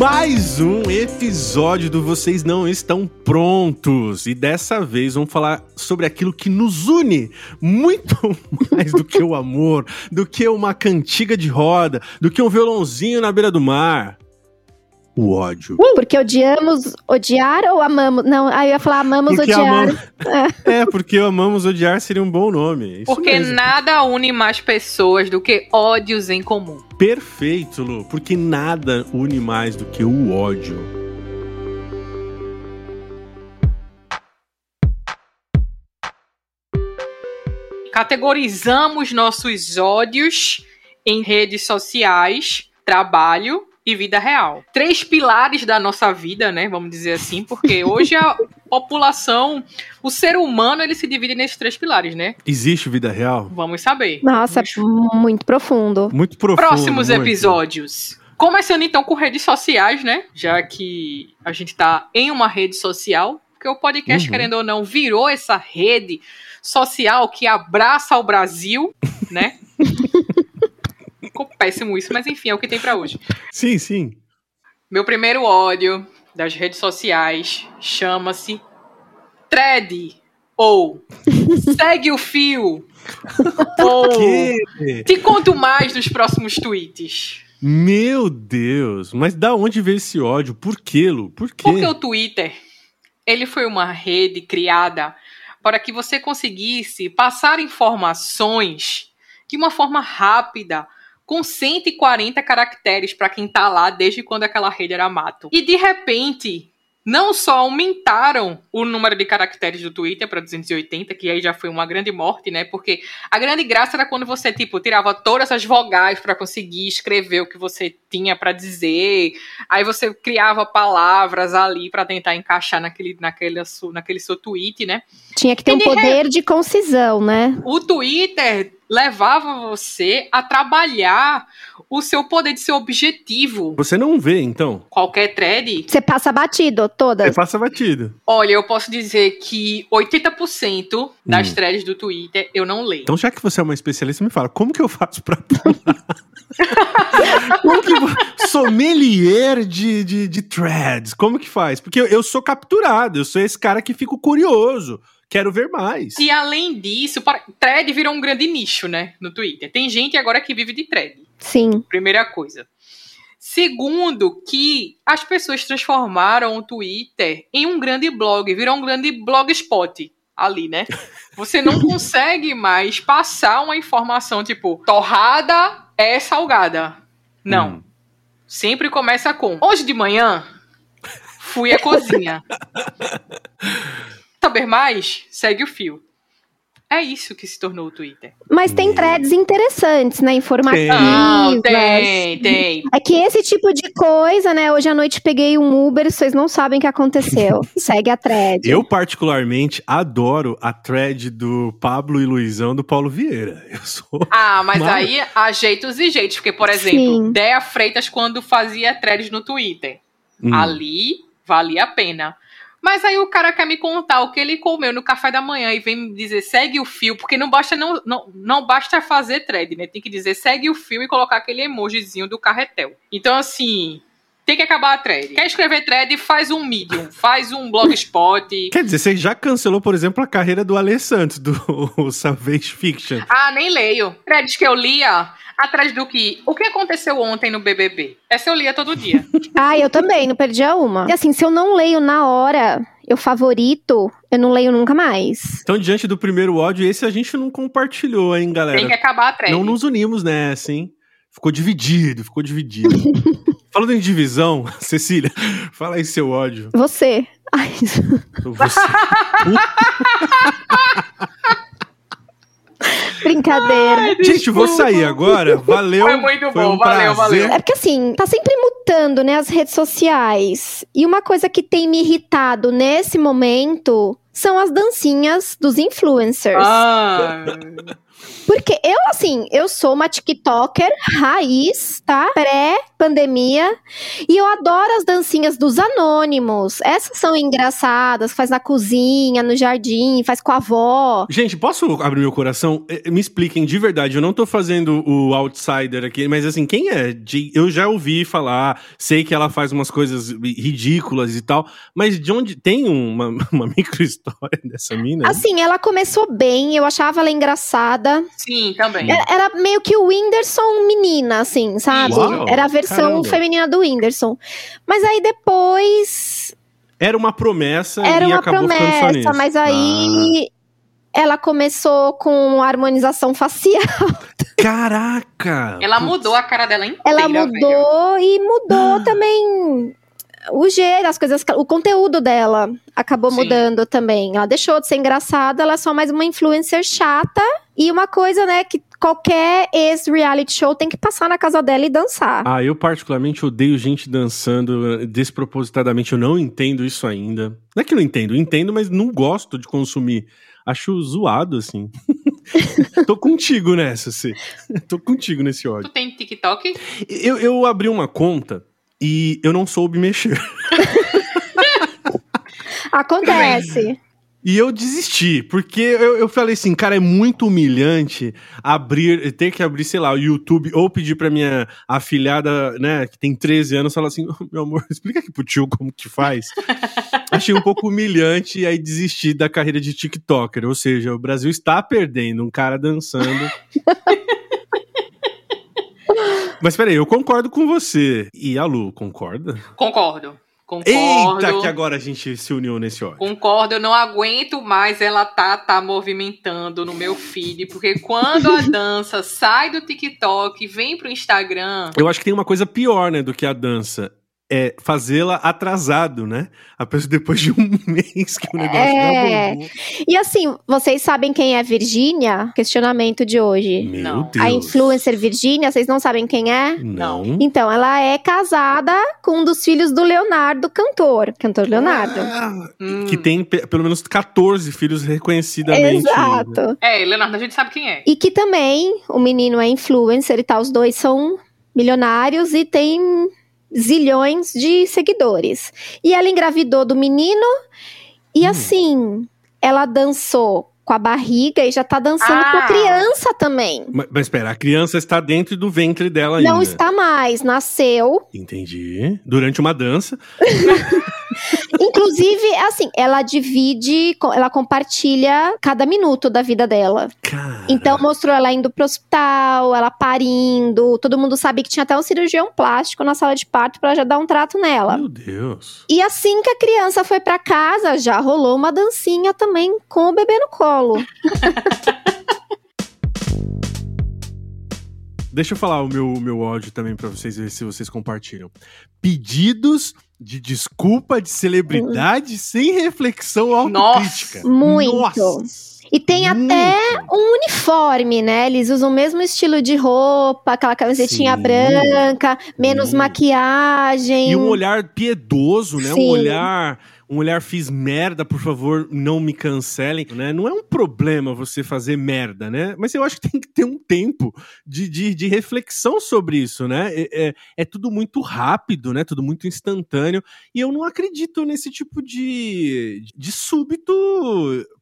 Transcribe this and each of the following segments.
Mais um episódio do Vocês Não Estão Prontos. E dessa vez vamos falar sobre aquilo que nos une muito mais do que o amor, do que uma cantiga de roda, do que um violãozinho na beira do mar o ódio. Porque odiamos odiar ou amamos? Não, aí eu ia falar amamos porque odiar. É. é. porque amamos odiar seria um bom nome. porque mesmo. nada une mais pessoas do que ódios em comum. Perfeito, Lu. Porque nada une mais do que o ódio. Categorizamos nossos ódios em redes sociais, trabalho e vida real. Três pilares da nossa vida, né? Vamos dizer assim, porque hoje a população, o ser humano, ele se divide nesses três pilares, né? Existe vida real? Vamos saber. Nossa, Vamos... muito profundo. Muito profundo. Próximos muito. episódios. Começando então com redes sociais, né? Já que a gente tá em uma rede social, porque o podcast, uhum. querendo ou não, virou essa rede social que abraça o Brasil, né? Ficou péssimo isso, mas enfim, é o que tem para hoje. Sim, sim. Meu primeiro ódio das redes sociais chama-se Thread ou Segue o Fio ou Te conto mais nos próximos tweets. Meu Deus, mas da onde veio esse ódio? Por quê, Lu? Por quê? Porque o Twitter, ele foi uma rede criada para que você conseguisse passar informações de uma forma rápida, com 140 caracteres para quem tá lá desde quando aquela rede era mato. E de repente, não só aumentaram o número de caracteres do Twitter para 280, que aí já foi uma grande morte, né? Porque a grande graça era quando você, tipo, tirava todas as vogais para conseguir escrever o que você tinha para dizer. Aí você criava palavras ali para tentar encaixar naquele, naquele, naquele seu tweet, né? Tinha que ter e um de poder re... de concisão, né? O Twitter levava você a trabalhar o seu poder de ser objetivo. Você não vê, então? Qualquer thread. Você passa batido, todas. Você passa batido. Olha, eu posso dizer que 80% das hum. threads do Twitter eu não leio. Então, já que você é uma especialista, me fala, como que eu faço pra pular? como que sommelier de, de, de threads, como que faz? Porque eu, eu sou capturado, eu sou esse cara que fico curioso quero ver mais. E além disso, thread virou um grande nicho, né, no Twitter. Tem gente agora que vive de thread. Sim. Primeira coisa. Segundo, que as pessoas transformaram o Twitter em um grande blog, virou um grande blogspot ali, né? Você não consegue mais passar uma informação tipo, torrada é salgada. Não. Hum. Sempre começa com, hoje de manhã, fui à cozinha. saber mais, segue o fio. É isso que se tornou o Twitter. Mas tem threads interessantes, né? Informativas. Não, tem, tem. É que esse tipo de coisa, né? Hoje à noite peguei um Uber, vocês não sabem o que aconteceu. Segue a thread. Eu, particularmente, adoro a thread do Pablo e Luizão do Paulo Vieira. Eu sou. Ah, mas mal. aí há jeitos e jeitos. Porque, por exemplo, Sim. Dea Freitas, quando fazia threads no Twitter, hum. ali valia a pena. Mas aí o cara quer me contar o que ele comeu no café da manhã e vem me dizer segue o fio, porque não basta não, não, não basta fazer thread, né? Tem que dizer segue o fio e colocar aquele emojizinho do carretel. Então, assim, tem que acabar a thread. Quer escrever thread, faz um Medium, faz um blogspot. Quer dizer, você já cancelou, por exemplo, a carreira do Ale Santos, do Savage Fiction. Ah, nem leio. Threads que eu lia atrás do que. O que aconteceu ontem no BBB? Essa eu lia todo dia. ah, eu também, não perdia uma. E assim, se eu não leio na hora, eu favorito, eu não leio nunca mais. Então, diante do primeiro ódio, esse a gente não compartilhou, hein, galera? Tem que acabar a thread. Não nos unimos nessa, hein? Ficou dividido, ficou dividido. Falando em divisão, Cecília, fala aí seu ódio. Você. Ai. Você. Brincadeira. Ai, Gente, vou sair agora. Valeu. Foi muito foi bom, um valeu, valeu. É porque assim, tá sempre mutando, né, as redes sociais. E uma coisa que tem me irritado nesse momento são as dancinhas dos influencers. Ah. Porque eu, assim, eu sou uma TikToker raiz, tá? Pré-pandemia. E eu adoro as dancinhas dos anônimos. Essas são engraçadas, faz na cozinha, no jardim, faz com a avó. Gente, posso abrir meu coração? Eh, Me expliquem de verdade, eu não tô fazendo o outsider aqui, mas assim, quem é? De- Eu já ouvi falar, sei que ela faz umas coisas ridículas e tal, mas de onde tem uma, uma micro história dessa mina? Assim, ela começou bem, eu achava ela engraçada. Sim, também. Era, era meio que o Whindersson menina, assim, sabe? Uau, era a versão caramba. feminina do Whindersson. Mas aí depois Era uma promessa era e uma acabou ficando só promessa, nisso. Ah. mas aí ela começou com harmonização facial. Caraca! Ela Putz. mudou a cara dela inteira. Ela velho. mudou e mudou também o jeito, as coisas, o conteúdo dela acabou Sim. mudando também. Ela deixou de ser engraçada, ela é só mais uma influencer chata e uma coisa, né, que qualquer ex-reality show tem que passar na casa dela e dançar. Ah, eu particularmente odeio gente dançando despropositadamente. Eu não entendo isso ainda. Não é que eu não entendo, eu entendo, mas não gosto de consumir. Acho zoado, assim. Tô contigo nessa, Cê. Tô contigo nesse Tu ódio. tem TikTok? Eu, eu abri uma conta e eu não soube mexer. Acontece. E eu desisti, porque eu, eu falei assim, cara, é muito humilhante abrir, ter que abrir, sei lá, o YouTube ou pedir pra minha afilhada, né, que tem 13 anos, falar assim, "Ô, meu amor, explica aqui pro tio como que faz. Achei um pouco humilhante e aí desisti da carreira de TikToker, ou seja, o Brasil está perdendo um cara dançando. Mas peraí, eu concordo com você. E a Lu, concorda? Concordo. Concordo. Eita, que agora a gente se uniu nesse ódio. Concordo, eu não aguento mais ela tá, tá movimentando no meu feed, porque quando a dança sai do TikTok e vem pro Instagram, Eu acho que tem uma coisa pior, né, do que a dança. É fazê-la atrasado, né? A pessoa depois de um mês que o negócio É. E assim, vocês sabem quem é Virgínia? Questionamento de hoje. Meu Não. Deus. A influencer Virgínia, vocês não sabem quem é? Não. Então, ela é casada com um dos filhos do Leonardo, cantor. Cantor Leonardo. Ah, hum, Que tem pe- pelo menos 14 filhos reconhecidamente. Exato. é, Leonardo, a gente sabe quem é. E que também o menino é influencer e tal, os dois são milionários e tem zilhões de seguidores. E ela engravidou do menino e Hum. assim, ela dançou com a barriga e já tá dançando com a Ah. criança também. Mas, mas espera, a criança está dentro do ventre dela ainda. Não está mais, nasceu. Entendi. Durante uma dança. Inclusive, assim, ela divide, ela compartilha cada minuto da vida dela. Cara. Então mostrou ela indo pro hospital, ela parindo. Todo mundo sabe que tinha até um cirurgião plástico na sala de parto pra já dar um trato nela. Meu Deus. E assim que a criança foi pra casa, já rolou uma dancinha também com o bebê no colo. Deixa eu falar o meu, meu ódio também pra vocês ver se vocês compartilham. Pedidos de desculpa de celebridade sem reflexão autocrítica. Muito. Nossa. E tem Muito. até um uniforme, né? Eles usam o mesmo estilo de roupa, aquela camisetinha Sim. branca, menos Sim. maquiagem. E um olhar piedoso, né? Sim. um olhar fiz merda, por favor, não me cancelem, né? Não é um problema você fazer merda, né? Mas eu acho que tem que ter um tempo de, de, de reflexão sobre isso, né? É, é, é tudo muito rápido, né? Tudo muito instantâneo. E eu não acredito nesse tipo de, de súbito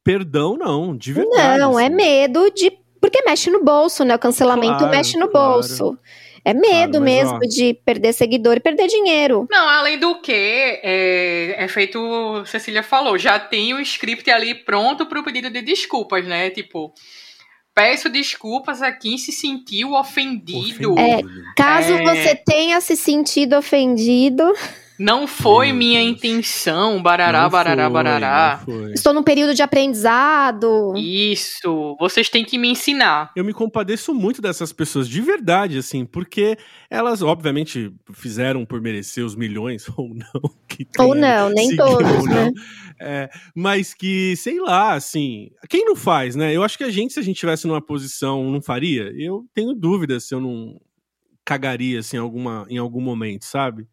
perdão, não. De verdade. Não, é assim. medo de. Porque mexe no bolso, né? O cancelamento Claro, mexe no claro. bolso. É medo Claro, mesmo ó. de perder seguidor e perder dinheiro. Não, além do que, é, é feito, Cecília falou, já tem o script ali pronto pro pedido de desculpas, né? Tipo, peço desculpas a quem se sentiu ofendido. Ofendido. Caso É. você tenha se sentido ofendido, Não foi Meu minha Deus. intenção, barará, Não barará, foi, barará. estou num período de aprendizado. Isso, vocês têm que me ensinar. Eu me compadeço muito dessas pessoas, de verdade, assim, porque elas, obviamente, fizeram por merecer os milhões, ou não. Que Ou não, nem seguido todos, ou não. né? É, mas que, sei lá, assim, quem não faz, né? Eu acho que a gente, se a gente tivesse numa posição, não faria. Eu tenho dúvidas se eu não cagaria, assim, em, alguma, em algum momento, sabe?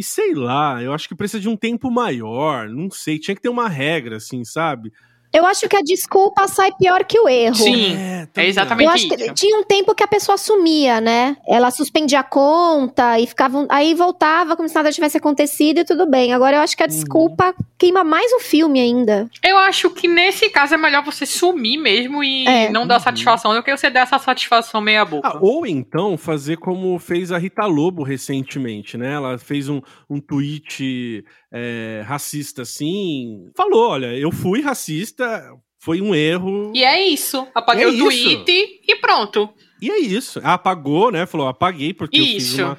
E sei lá, eu acho que precisa de um tempo maior, não sei, tinha que ter uma regra, assim, sabe? Eu acho que a desculpa sai pior que o erro. Sim, É, é exatamente Eu acho que isso. tinha um tempo que a pessoa sumia, né? Ela suspendia a conta e ficava. Aí voltava como se nada tivesse acontecido e tudo bem. Agora eu acho que a desculpa queima mais o filme ainda. Eu acho que nesse caso é melhor você sumir mesmo e É. não dar Uhum. satisfação do que você dar essa satisfação meia boca. Ah, ou então fazer como fez a Rita Lobo recentemente, né? Ela fez um, um tweet é, racista assim. Falou: olha, eu fui racista, foi um erro. E é isso. Apaguei É o isso. tweet e pronto. E é isso. Apagou, né? Falou: apaguei porque eu fiz Isso. uma.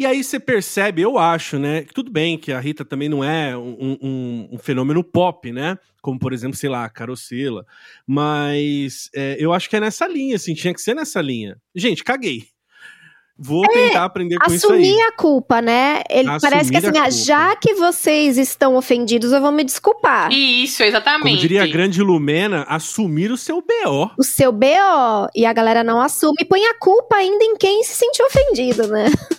E aí você percebe, eu acho, né? que Tudo bem que a Rita também não é um, um- um fenômeno pop, né? Como, por exemplo, sei lá, a Carocela. Mas é, eu acho que é nessa linha, assim, tinha que ser nessa linha. Gente, caguei. Vou tentar aprender com isso aí. Assumir a culpa, né? Ele Assumir parece que assim, ah, já que vocês estão ofendidos, eu vou me desculpar. Isso, exatamente. Como diria a grande Lumena, assumir o seu BO. O seu BO e a galera não assume e põe a culpa ainda em quem se sentiu ofendido, né?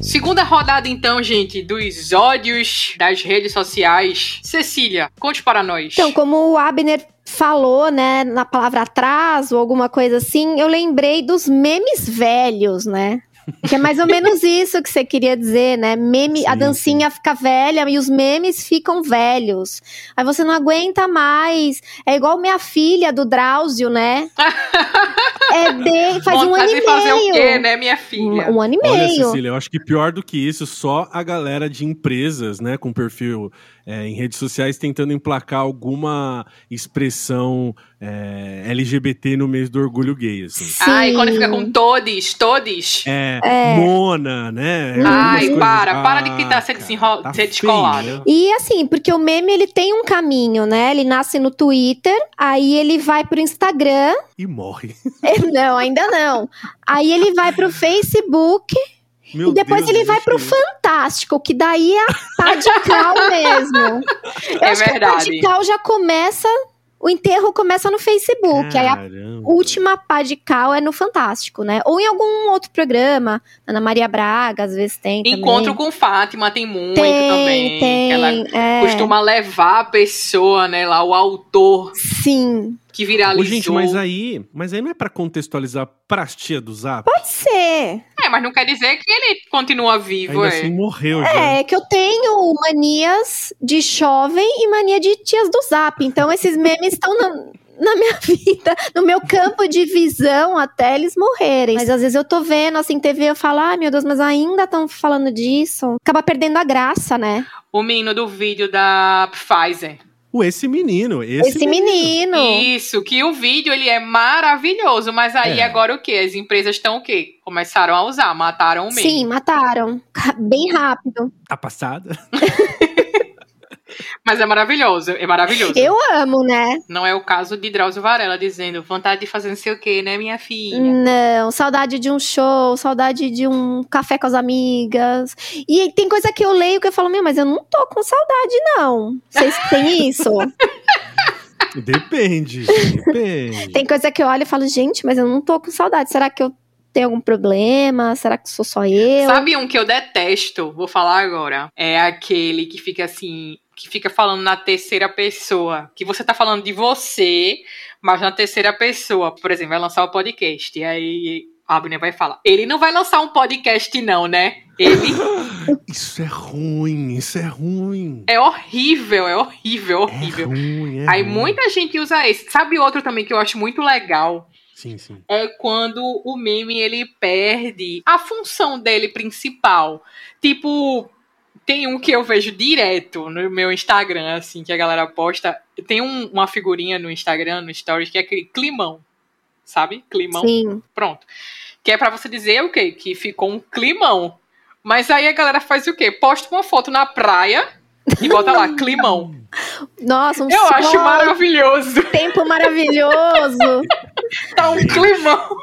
Segunda rodada, então, gente, dos ódios das redes sociais. Cecília, conte para nós. Então, como o Abner falou, né, na palavra atraso, alguma coisa assim, eu lembrei dos memes velhos, né? Que é mais ou menos isso que você queria dizer, né? Meme, a Sim, dancinha fica velha e os memes ficam velhos. Aí você não aguenta mais. É igual minha filha do Drauzio, né? é de, faz um ano e de fazer o meio. quê, né, minha filha? Um, um ano e Olha, meio. Cecília, eu acho que pior do que isso, só a galera de empresas, né, com perfil é, em redes sociais tentando emplacar alguma expressão é, LGBT no mês do orgulho gay, assim. Ai, quando fica com todes, todes. É, É. Mona, né? Ai, coisas- para, para de tentar Ah, ser desenro- tá ser descolado. feio, né? E assim, porque o meme ele tem um caminho, né? Ele nasce no Twitter, aí ele vai pro Instagram. E morre. não, ainda não. Aí ele vai pro Facebook Meu e depois Deus, ele vai pro existe Fantástico, que daí é a pá de cal mesmo. Eu É acho que a pá verdade. de cal já começa. O enterro começa no Facebook. Aí a Caramba. última pá de cal é no Fantástico, né? Ou em algum outro programa. Ana Maria Braga, às vezes tem. Encontro também. com Fátima tem muito tem, também. Tem, ela é. costuma levar a pessoa, né, lá, o autor Sim. Que viralizou. Ô, gente, mas aí, mas aí não é pra contextualizar pras tia do Zap? Pode ser. É, mas não quer dizer que ele continua vivo, Ainda é. assim morreu já. É, que eu tenho manias de jovem e mania de tias do zap. Então, esses memes estão na, na minha vida, no meu campo de visão até eles morrerem. Mas às vezes eu tô vendo assim, TV, eu falo, ai meu Deus, mas ainda estão falando disso. Acaba perdendo a graça, né? O menino do vídeo da Pfizer. O esse menino, esse, Esse menino. Isso, que o vídeo ele é maravilhoso, mas aí É. agora o quê? As empresas estão o quê? Começaram a usar, mataram o meme. Sim, mataram. Bem rápido. Tá passada? Mas é maravilhoso, é maravilhoso. Eu amo, né? Não é o caso de Drauzio Varela dizendo vontade de fazer não sei o quê, né, minha filha? Não, saudade de um show, saudade de um café com as amigas. E tem coisa que eu leio que eu falo, meu, mas eu não tô com saudade, não. Vocês têm isso? Depende, depende. tem coisa que eu olho e falo, gente, mas eu não tô com saudade. Será que eu tenho algum problema? Será que sou só eu? Sabe um que eu detesto? Vou falar agora. É aquele que fica assim, que fica falando na terceira pessoa. Que você tá falando de você, mas na terceira pessoa. Por exemplo, vai lançar o podcast. E aí a Abner vai falar. Ele não vai lançar um podcast, não, né? Ele Isso é ruim, isso é ruim. é horrível, é horrível, É horrível. ruim, é Aí ruim. muita gente usa esse. Sabe outro também que eu acho muito legal? Sim, sim. é quando o meme ele perde a função dele principal. Tipo, tem um que eu vejo direto no meu Instagram, assim, que a galera posta. Tem um- uma figurinha no Instagram, no Stories, que é aquele climão. Sabe? Climão. Sim. Pronto. Que é pra você dizer o quê? Que ficou um climão. Mas aí a galera faz o quê? Posta uma foto na praia e bota lá, climão. Nossa, um Eu sol, acho maravilhoso. tempo maravilhoso. Tá um climão.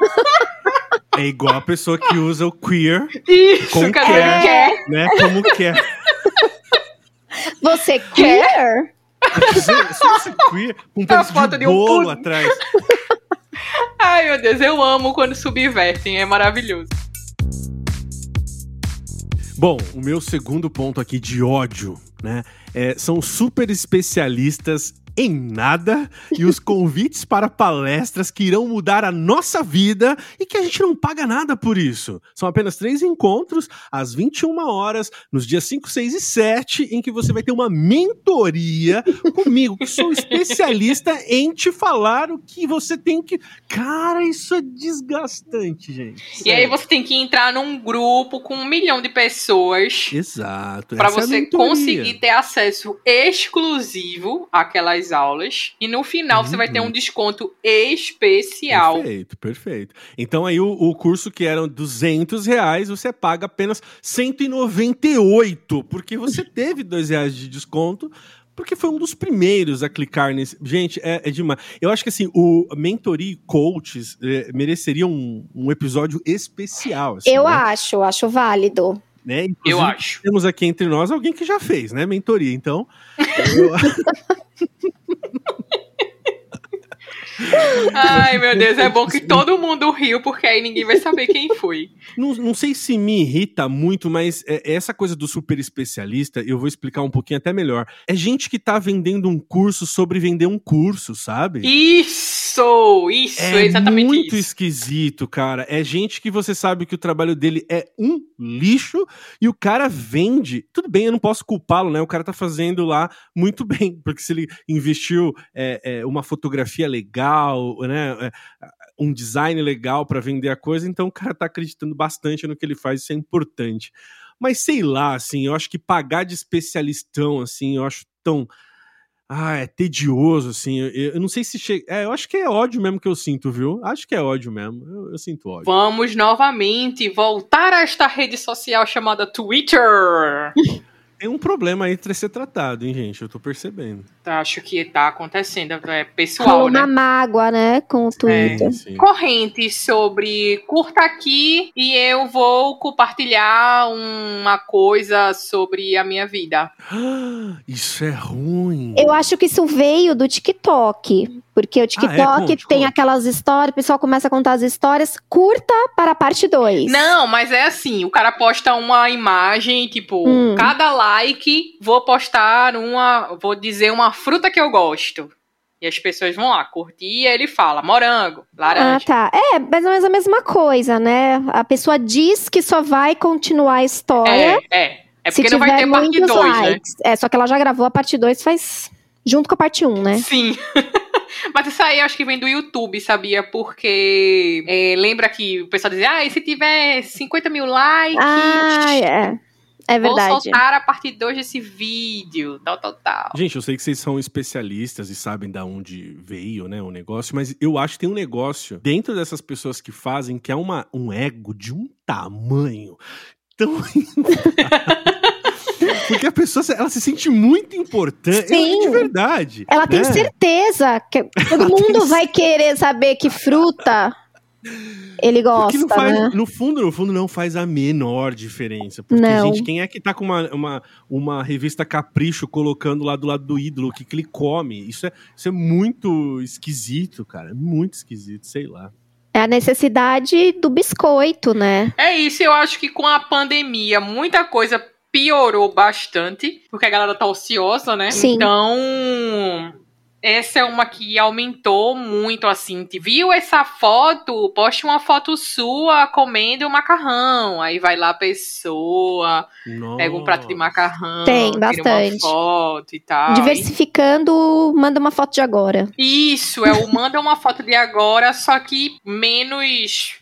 É igual a pessoa que usa o queer, Isso, Com quer quer. né? Como quer. Você quer? Queer, com um Tá pedaço foto de de um bolo pudim. atrás. Ai, meu Deus, eu amo quando subvertem, é maravilhoso. Bom, o meu segundo ponto aqui de ódio, né? é, são super especialistas em nada e os convites para palestras que irão mudar a nossa vida e que a gente não paga nada por isso. São apenas três encontros às 21 horas, nos dias 5, 6 e 7, em que você vai ter uma mentoria comigo, que sou especialista em te falar o que você tem que. Cara, isso é desgastante, gente. E aí você tem que entrar num grupo com um milhão de pessoas. Exato. Para é você mentoria. conseguir ter acesso exclusivo àquelas aulas. E no final você vai ter um desconto especial. Perfeito, perfeito. Então aí o, o curso que eram 200 reais, você paga apenas 198, porque você teve dois reais de desconto, porque foi um dos primeiros a clicar nesse. Gente, é, é demais. Eu acho que assim, o Mentoria e Coaches é, mereceria um, um episódio especial. assim, Eu né? acho, acho válido. Né? Eu acho. Temos aqui entre nós alguém que já fez, né? Mentoria. Então. eu- Ai, meu Deus, é bom que todo mundo riu, porque aí ninguém vai saber quem foi. Não, não sei se me irrita muito, mas é- essa coisa do super especialista, eu vou explicar um pouquinho até melhor. É gente que tá vendendo um curso sobre vender um curso, sabe? Isso! Isso, é exatamente muito isso. esquisito, cara. É gente que você sabe que o trabalho dele é um lixo e o cara vende. Tudo bem, eu não posso culpá-lo, né? O cara tá fazendo lá muito bem, porque se ele investiu é, é, uma fotografia legal, né? é, um design legal para vender a coisa, então o cara tá acreditando bastante no que ele faz, isso é importante. Mas sei lá, assim, eu acho que pagar de especialistão, assim, eu acho tão. Ah, é tedioso, assim. Eu, eu não sei se chega. É, eu acho que é ódio mesmo que eu sinto, viu? Acho que é ódio mesmo. Eu, eu sinto ódio. Vamos novamente voltar a esta rede social chamada Twitter. Tem um problema aí pra ser tratado, hein, gente? Eu tô percebendo. Acho que tá acontecendo, é pessoal, Rolou né? uma mágoa, né, com o Twitter. Sim. corrente sobre curta aqui e eu vou compartilhar uma coisa sobre a minha vida. Isso é ruim. Eu acho que isso veio do TikTok. Porque o TikTok Ah, é? Conte, tem conte. aquelas histórias, o pessoal começa a contar as histórias, curta para a parte 2. Não, mas é assim, o cara posta uma imagem, tipo, Hum. cada like vou postar uma, vou dizer uma fruta que eu gosto. E as pessoas vão lá curtir e ele fala morango, Ah, laranja. tá. É, mais ou menos a mesma coisa, né? A pessoa diz que só vai continuar a história É, é. É se porque não tiver vai ter parte muitos 2, né? likes. É, só que ela já gravou a parte 2 faz junto com a parte 1, um, né? Sim. Mas isso aí eu acho que vem do YouTube, sabia? Porque é, lembra que o pessoal dizia, ah, e se tiver 50 mil likes, Ah, é. É vou verdade. soltar a parte 2 desse vídeo, tal, tal, tal. Gente, eu sei que vocês são especialistas e sabem da onde veio, né, o negócio, mas eu acho que tem um negócio dentro dessas pessoas que fazem que é uma, um ego de um tamanho tão Porque a pessoa, ela se sente muito importante. Sim. É de verdade. Ela tem né? certeza que todo Ela mundo tem vai querer saber que fruta ele gosta, não faz, né? no fundo, no fundo, não faz a menor diferença. Porque, Não. gente, quem é que tá com uma, uma, uma revista Capricho colocando lá do lado do ídolo, o que, que ele come? Isso é, isso é muito esquisito, cara. Muito esquisito, sei lá. É a necessidade do biscoito, né? É isso, eu acho que com a pandemia muita coisa piorou bastante, porque a galera tá ociosa, né? Sim. Então, essa é uma que aumentou muito, assim. Te Viu essa foto? Poste uma foto sua comendo macarrão. Aí vai lá a pessoa, pega um prato de Nossa. macarrão, Tem, bastante. uma foto e tal. Diversificando, manda uma foto de agora. Isso, é o manda uma foto de agora, só que menos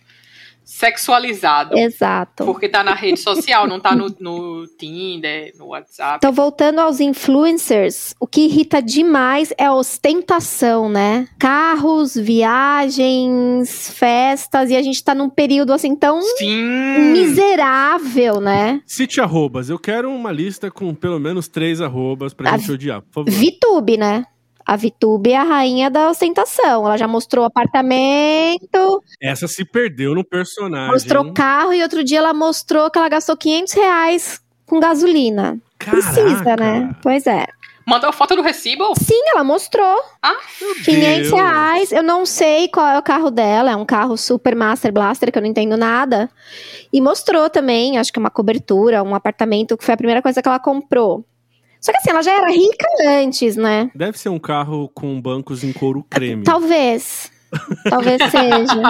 sexualizado. Exato. Porque tá na rede social, não tá no, no Tinder, no WhatsApp. Então, voltando aos influencers, o que irrita demais é a ostentação, né? Carros, viagens, festas, e a gente tá num período assim tão Sim! miserável, né? Cite arrobas. Eu quero uma lista com pelo menos três arrobas pra A gente odiar, por favor. Vitube, né? A Vitube é a rainha da ostentação. Ela já mostrou apartamento, Essa se perdeu no personagem. mostrou carro e outro dia ela mostrou que ela gastou 500 reais com gasolina. Precisa, Caraca. né? Pois é. Mandou foto do recibo? Sim, ela mostrou. Ah, 500 Deus. reais. Eu não sei qual é o carro dela. É um carro super master blaster que eu não entendo nada. E mostrou também, acho que uma cobertura, um apartamento, que foi a primeira coisa que ela comprou. Só que assim, ela já era rica antes, né? Deve ser um carro com bancos em couro creme. Talvez. Talvez seja.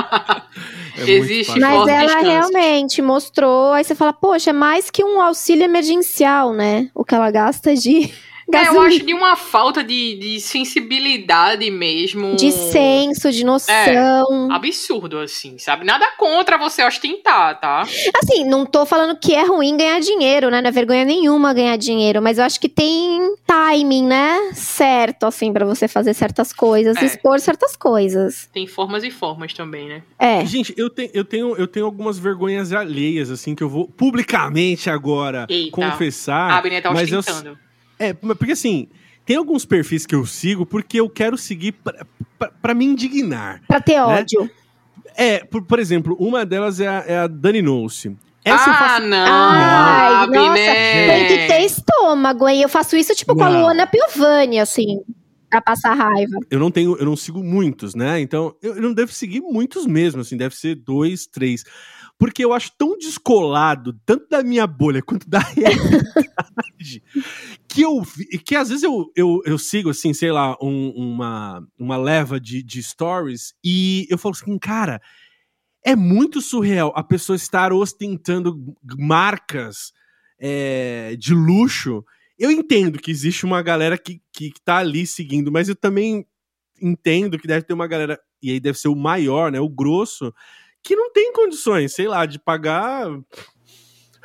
É Existe. Mas ela distância. realmente mostrou. Aí você fala, poxa, é mais que um auxílio emergencial, né? O que ela gasta de. É, eu gasolina. acho de uma falta de, de sensibilidade mesmo. De senso, de noção. Absurdo, assim, sabe? Nada contra você ostentar, tá? Assim, não tô falando que é ruim ganhar dinheiro, né? Não é vergonha nenhuma ganhar dinheiro, mas eu acho que tem timing, né? Certo, assim, pra você fazer certas coisas, É. expor certas coisas. Tem formas e formas também, né? É. Gente, eu, tenho eu, tenho, eu tenho algumas vergonhas alheias, assim, que eu vou publicamente agora Eita. confessar. a Abner tá mas eu, ostentando. É, porque assim, tem alguns perfis que eu sigo porque eu quero seguir pra me indignar. Pra ter Né? ódio. É, por, por exemplo, uma delas é a, é a Dani Noce. Essa ah, faço. não! Ai, nossa, Tem que ter estômago, hein? Eu faço isso, tipo, com a. Luana Piovani, assim, pra passar raiva. Eu não tenho, eu não sigo muitos, né? Então, eu, eu não devo seguir muitos mesmo, assim, deve ser dois, três. Porque eu acho tão descolado, tanto da minha bolha quanto da realidade, que eu que às vezes eu, eu, eu sigo, assim, sei lá, um- uma, uma leva de, de stories e eu falo assim, cara, é muito surreal a pessoa estar ostentando marcas é, de luxo. Eu entendo que existe uma galera que, que tá ali seguindo, mas eu também entendo que deve ter uma galera, e aí deve ser o maior, né, o grosso, que não tem condições, sei lá, de pagar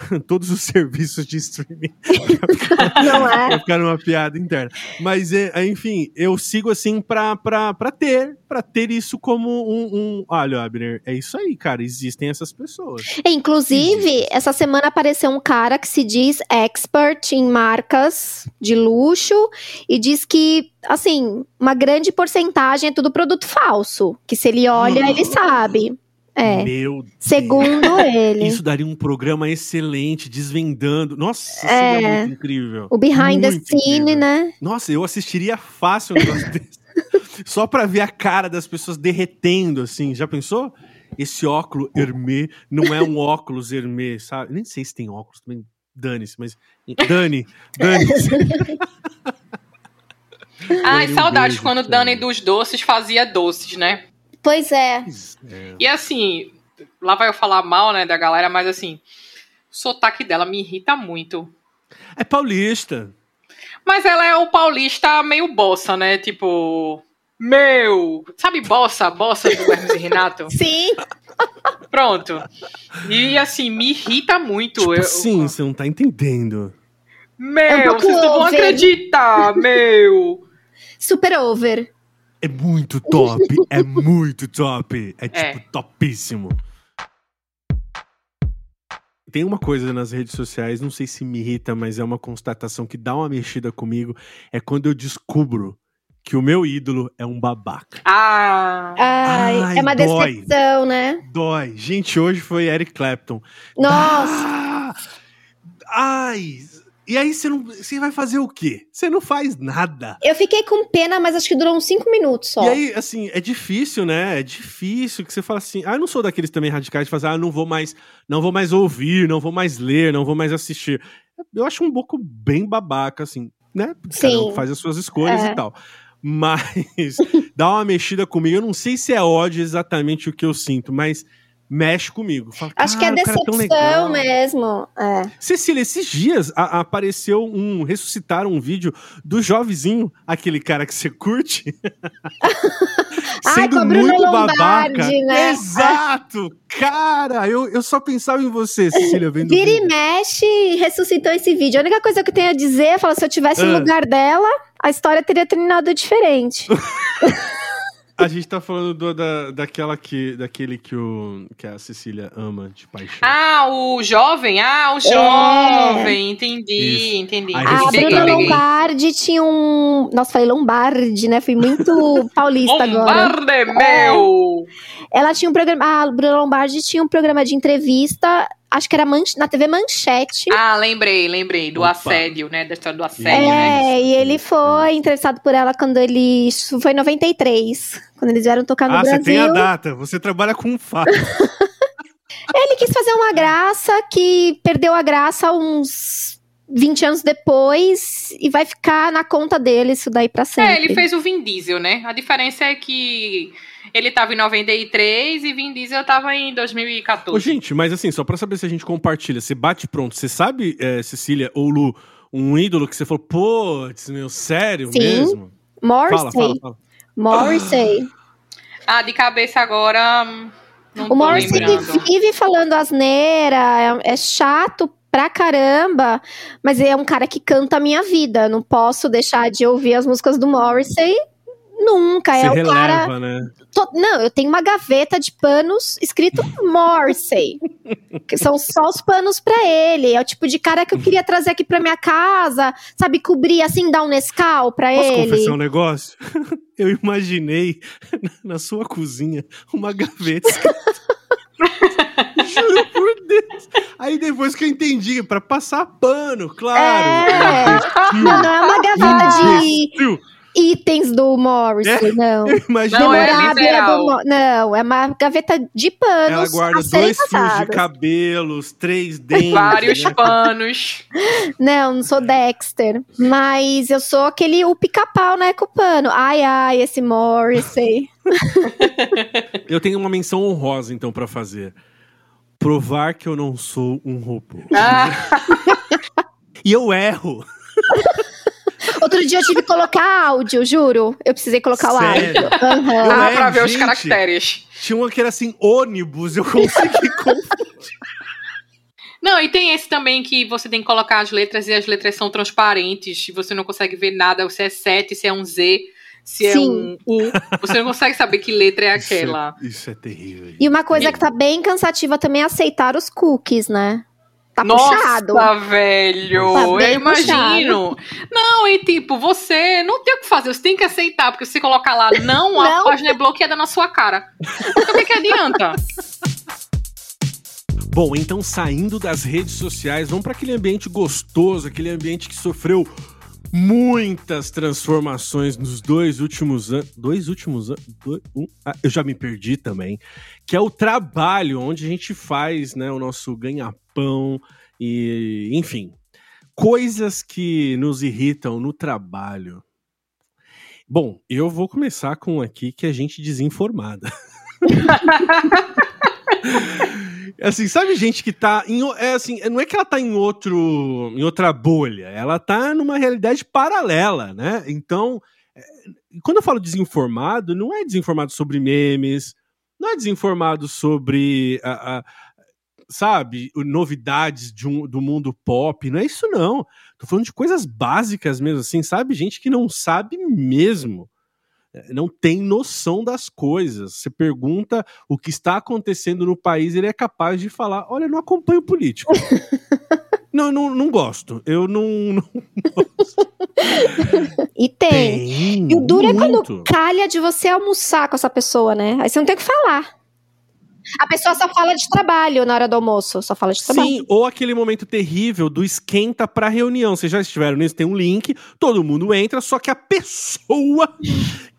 todos os serviços de streaming Não é? pra ficar numa piada interna. Mas, é, enfim, eu sigo assim pra, pra, pra ter, pra ter isso como um, um... Olha, Abner, é isso aí, cara, existem essas pessoas. Inclusive, essa semana apareceu um cara que se diz expert em marcas de luxo e diz que, assim, uma grande porcentagem é tudo produto falso. Que se ele olha, ele sabe. É. Meu Deus. Segundo ele. Isso daria um programa excelente, desvendando. Nossa, É. seria muito incrível. O behind the Muito scene, incrível. né? Nossa, eu assistiria fácil um negócio desse. Só pra ver a cara das pessoas derretendo, assim. Já pensou? Esse óculos Hermé não é um óculos Hermé, sabe? Nem sei se tem óculos também. Dane-se, mas. Dani, dane-se. Ai, Um saudades beijo, quando cara. Dani dos Doces fazia doces, né? Pois é. É. E assim, lá vai eu falar mal, né, da galera, mas assim, o sotaque dela me irrita muito. É paulista. Mas ela é o paulista meio bossa, né? Tipo, meu, sabe bossa, bossa do Hermes e Renato? Sim. Pronto. E assim, me irrita muito. Tipo eu, assim, você não tá entendendo. Meu, É um vocês não vão acreditar, meu. Super over. É muito top, é muito top. É tipo É. topíssimo. Tem uma coisa nas redes sociais, não sei se me irrita, mas é uma constatação que dá uma mexida comigo. É quando eu descubro que o meu ídolo é um babaca. Ah. Ai, Ai, é uma dói. decepção, né? Dói. Gente, hoje foi Eric Clapton. Nossa. Ah! Ai! E aí você não. Você vai fazer o quê? Você não faz nada. Eu fiquei com pena, mas acho que durou uns cinco minutos só. E aí, assim, é difícil, né? É difícil que você fala assim, ah, eu não sou daqueles também radicais de fazer, ah, não vou mais, não vou mais ouvir, não vou mais ler, não vou mais assistir. Eu acho um pouco bem babaca, assim, né? Cada um Sim. faz as suas escolhas É. e tal. Mas dá uma mexida comigo. Eu não sei se é ódio exatamente o que eu sinto, mas mexe comigo. Fala, Acho que é "Cara, o cara tão decepção legal." mesmo. É. Cecília, esses dias a- apareceu um. Ressuscitaram um vídeo do jovenzinho, aquele cara que você curte. Ai, com a Bruna Lombardi, né? Exato! Cara, eu, eu só pensava em você, Cecília, vendo. Vira e mexe ressuscitou esse vídeo. A única coisa que eu tenho a dizer é falar, se eu tivesse no Ah. lugar dela, a história teria terminado diferente. A gente tá falando do- da, daquela que, daquele que, o, que a Cecília ama de paixão. Ah, o jovem? Ah, o jovem. Entendi, Isso. entendi. Aí a ressuscitaram. Peguei, Bruna. Lombardi tinha um. Nossa, falei Lombardi, né? Fui muito paulista agora. Lombarde, meu! Ela tinha um programa. A Bruna Lombardi tinha um programa de entrevista, acho que era manch- na TV Manchete. Ah, lembrei, lembrei. Do Opa. assédio, né? Da história do É, assédio, né? e ele foi entrevistado por ela quando ele. Isso foi em 93, quando eles vieram tocar no ah, você Brasil. tem a data, você trabalha com um fato. Ele quis fazer uma graça que perdeu a graça uns 20 anos depois e vai ficar na conta dele isso daí pra sempre. É, ele fez o Vin Diesel, né? A diferença é que ele tava em 93 e Vin Diesel tava em 2014. Ô, gente, mas assim, só pra saber se a gente compartilha, você bate pronto, você sabe, é, Cecília ou Lu, um ídolo que você falou, putz, meu, sério Sim. mesmo? Morrissey. Fala, fala, fala. Morrissey. Ah, de cabeça agora. hum, Não O Morrissey lembrando. vive falando asneira, é, é chato pra caramba, mas é um cara que canta a minha vida. Não posso deixar de ouvir as músicas do Morrissey nunca. Você é o releva, cara. né? to- Não, eu tenho uma gaveta de panos escrito Morrissey. que são só os panos pra ele. É o tipo de cara que eu queria trazer aqui pra minha casa, sabe, cobrir assim, dar um Nescau pra Posso ele. confessar um negócio? Eu imaginei na sua cozinha uma gaveta. Juro por Deus. Aí depois que eu entendi, pra passar pano, claro. É. Não, não é uma gaveta de. Itens do Morrissey, não. Eu imaginei. Não, é do Mo- Não, é uma gaveta de panos Ela guarda dois fios de cabelos, três dentes. Vários né? panos. Não, não sou Dexter. Mas eu sou aquele, o pica-pau, né, com o pano. Ai, ai, esse Morrissey. Eu tenho uma menção honrosa, então, pra fazer. Provar que eu não sou um robô. Ah, E eu erro. Outro dia eu tive que colocar áudio, juro. Eu precisei colocar o Sério? áudio. Aham. Eu ah, é, pra ver os gente. caracteres. Tinha uma que era assim, ônibus, eu consegui confundir. Não, e tem esse também que você tem que colocar as letras e as letras são transparentes. E você não consegue ver nada, se é 7, se é um Z, se é Sim. um U. Você não consegue saber que letra é Isso é- aquela. Isso é, terrível. E uma coisa que tá bem cansativa também é aceitar os cookies, né? Tá Nossa, puxado. velho! Tá eu imagino. Não, e tipo, você não tem o que fazer, você tem que aceitar, porque se você colocar lá não, a Não. página é bloqueada na sua cara. Então, o que, que adianta? Bom, então saindo das redes sociais, vamos para aquele ambiente gostoso, aquele ambiente que sofreu muitas transformações nos dois últimos anos. Dois últimos anos? Um, ah, eu já me perdi também. Que é o trabalho, onde a gente faz né, o nosso ganha-pão e, enfim, coisas que nos irritam no trabalho. Bom, eu vou começar com aqui que é gente desinformada. Assim, sabe gente que tá em, é assim, não é que ela tá em outro, em outra bolha, ela tá numa realidade paralela, né? Então, é, quando eu falo desinformado, não é desinformado sobre memes, não é desinformado sobre, a, a- sabe, novidades de um- do mundo pop, não é isso não. Tô falando de coisas básicas mesmo, assim, sabe? Gente que não sabe mesmo é, não tem noção das coisas. Você pergunta o que está acontecendo no país, ele é capaz de falar: olha, eu não acompanho político. não, não, não gosto. Eu não. não E tem. tem. E o duro é quando calha de você almoçar com essa pessoa, né? Aí você não tem o que falar. A pessoa só fala de trabalho na hora do almoço, só fala de trabalho. Sim, ou aquele momento terrível do esquenta pra reunião. Vocês já estiveram nisso? Tem um link, todo mundo entra, só que a pessoa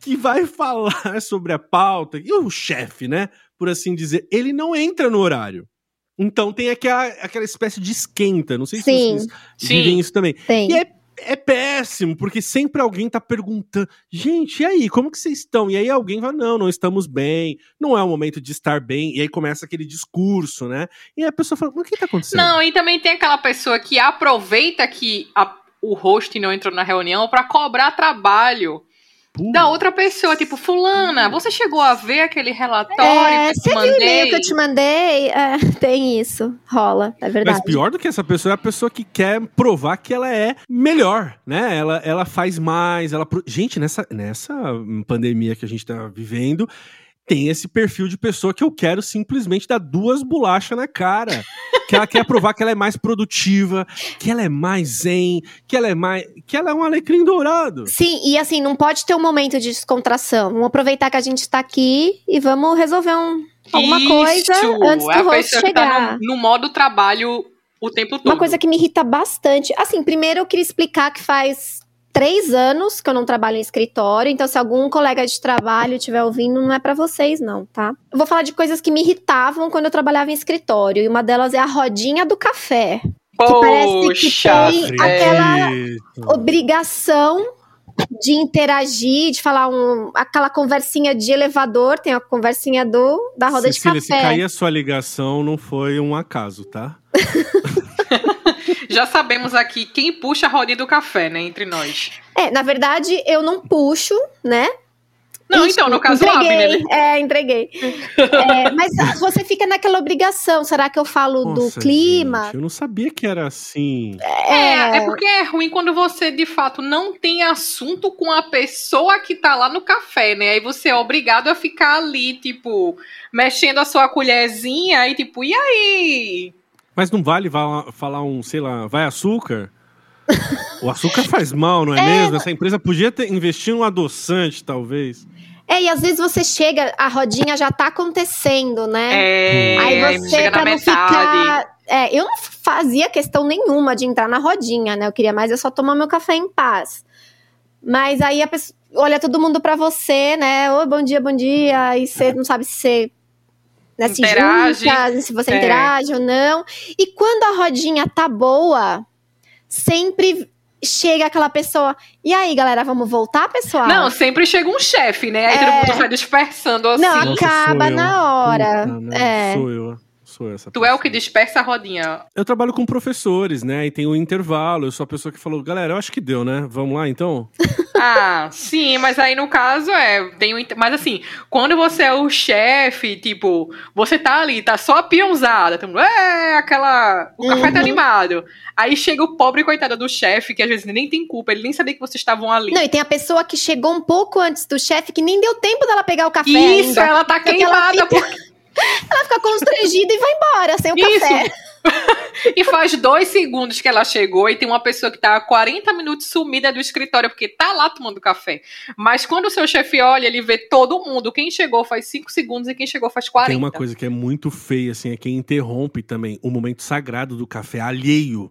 que vai falar sobre a pauta, e o chefe, né? Por assim dizer, ele não entra no horário. Então tem aquela, aquela espécie de esquenta. Não sei se Sim. vocês Sim. vivem isso também. Tem. E é, é péssimo, porque sempre alguém tá perguntando, gente, e aí, como que vocês estão? E aí alguém fala, não, não estamos bem, não é o momento de estar bem. E aí começa aquele discurso, né? E a pessoa fala, mas o que tá acontecendo? Não, e também tem aquela pessoa que aproveita que a- o host não entrou na reunião pra cobrar trabalho Da outra pessoa. Tipo, fulana, você chegou a ver aquele relatório É, que eu você te viu o e-mail mandei? que eu te mandei? É, tem isso. Rola, é verdade. Mas pior do que essa pessoa é a pessoa que quer provar que ela é melhor, né? Ela, ela faz mais, ela... Gente, nessa, nessa pandemia que a gente tá vivendo, tem esse perfil de pessoa que eu quero simplesmente dar duas bolachas na cara. que ela quer provar que ela é mais produtiva, que ela é mais zen, que ela é mais... que ela é um alecrim dourado. Sim, e assim, não pode ter um momento de descontração. Vamos aproveitar que a gente tá aqui e vamos resolver um, alguma coisa Isso, antes é a do host pessoa que chegar. tá no, no modo trabalho o tempo todo. Uma coisa que me irrita bastante. Assim, primeiro eu queria explicar que faz três anos que eu não trabalho em escritório, então se algum colega de trabalho estiver ouvindo, não é pra vocês, não, tá? Eu vou falar de coisas que me irritavam quando eu trabalhava em escritório, e uma delas é a rodinha do café. que parece que Poxa, tem aquela obrigação de interagir, de falar um, aquela conversinha de elevador, tem a conversinha do da roda Cecília, de se café. cair a sua ligação, não foi um acaso, tá? Já sabemos aqui quem puxa a rodinha do café, né? Entre nós. É, na verdade, eu não puxo, né? Não, então, no caso, o entreguei, Abner, né? É, entreguei. É, mas você fica naquela obrigação. Será que eu falo do Nossa, clima? gente, eu não sabia que era assim. É, é porque é ruim quando você, de fato, não tem assunto com a pessoa que tá lá no café, né? Aí você é obrigado a ficar ali, tipo, mexendo a sua colherzinha e tipo, e aí? Mas não vale va- falar um, sei lá, vai açúcar? O açúcar faz mal, não é, mesmo? Essa empresa podia ter investido um adoçante, talvez. É, e às vezes você chega, a rodinha já tá acontecendo, né? É, Aí você, na pra não ficar. É, eu não fazia questão nenhuma de entrar na rodinha, né? Eu queria mais é só tomar meu café em paz. Mas aí a pessoa olha todo mundo pra você, né? Oi, bom dia, bom dia. E você não sabe se você né, se Interage. junta, se você É. interage ou não. E quando a rodinha tá boa, sempre chega aquela pessoa. E aí, galera, vamos voltar, pessoal? Não, sempre chega um chefe, né? Aí todo É. mundo vai dispersando assim. Não, Nossa, acaba eu. na hora. Puta, né? É. Sou eu. Sou essa Tu é o pessoa. que dispersa a rodinha. Eu trabalho com professores, né? E tem o intervalo. Eu sou a pessoa que falou, galera, eu acho que deu, né? Vamos lá, então? Ah, sim, mas aí no caso é. Tem um, mas assim, quando você é o chefe, tipo, você tá ali, tá só a peãozada, mundo, é, aquela. O café tá Uhum. animado. Aí chega o pobre coitado do chefe, que às vezes nem tem culpa, ele nem sabia que vocês estavam ali. Não, e tem a pessoa que chegou um pouco antes do chefe, que nem deu tempo dela pegar o café Isso, ainda. ela tá Porque ela queimada fica- porque- Ela fica constrangida e vai embora sem o Isso. café. e faz dois segundos que ela chegou e tem uma pessoa que tá há 40 minutos sumida do escritório porque tá lá tomando café. Mas quando o seu chefe olha, ele vê todo mundo. Quem chegou faz 5 segundos e quem chegou faz 40. Tem uma coisa que é muito feia, assim, é quem interrompe também o momento sagrado do café alheio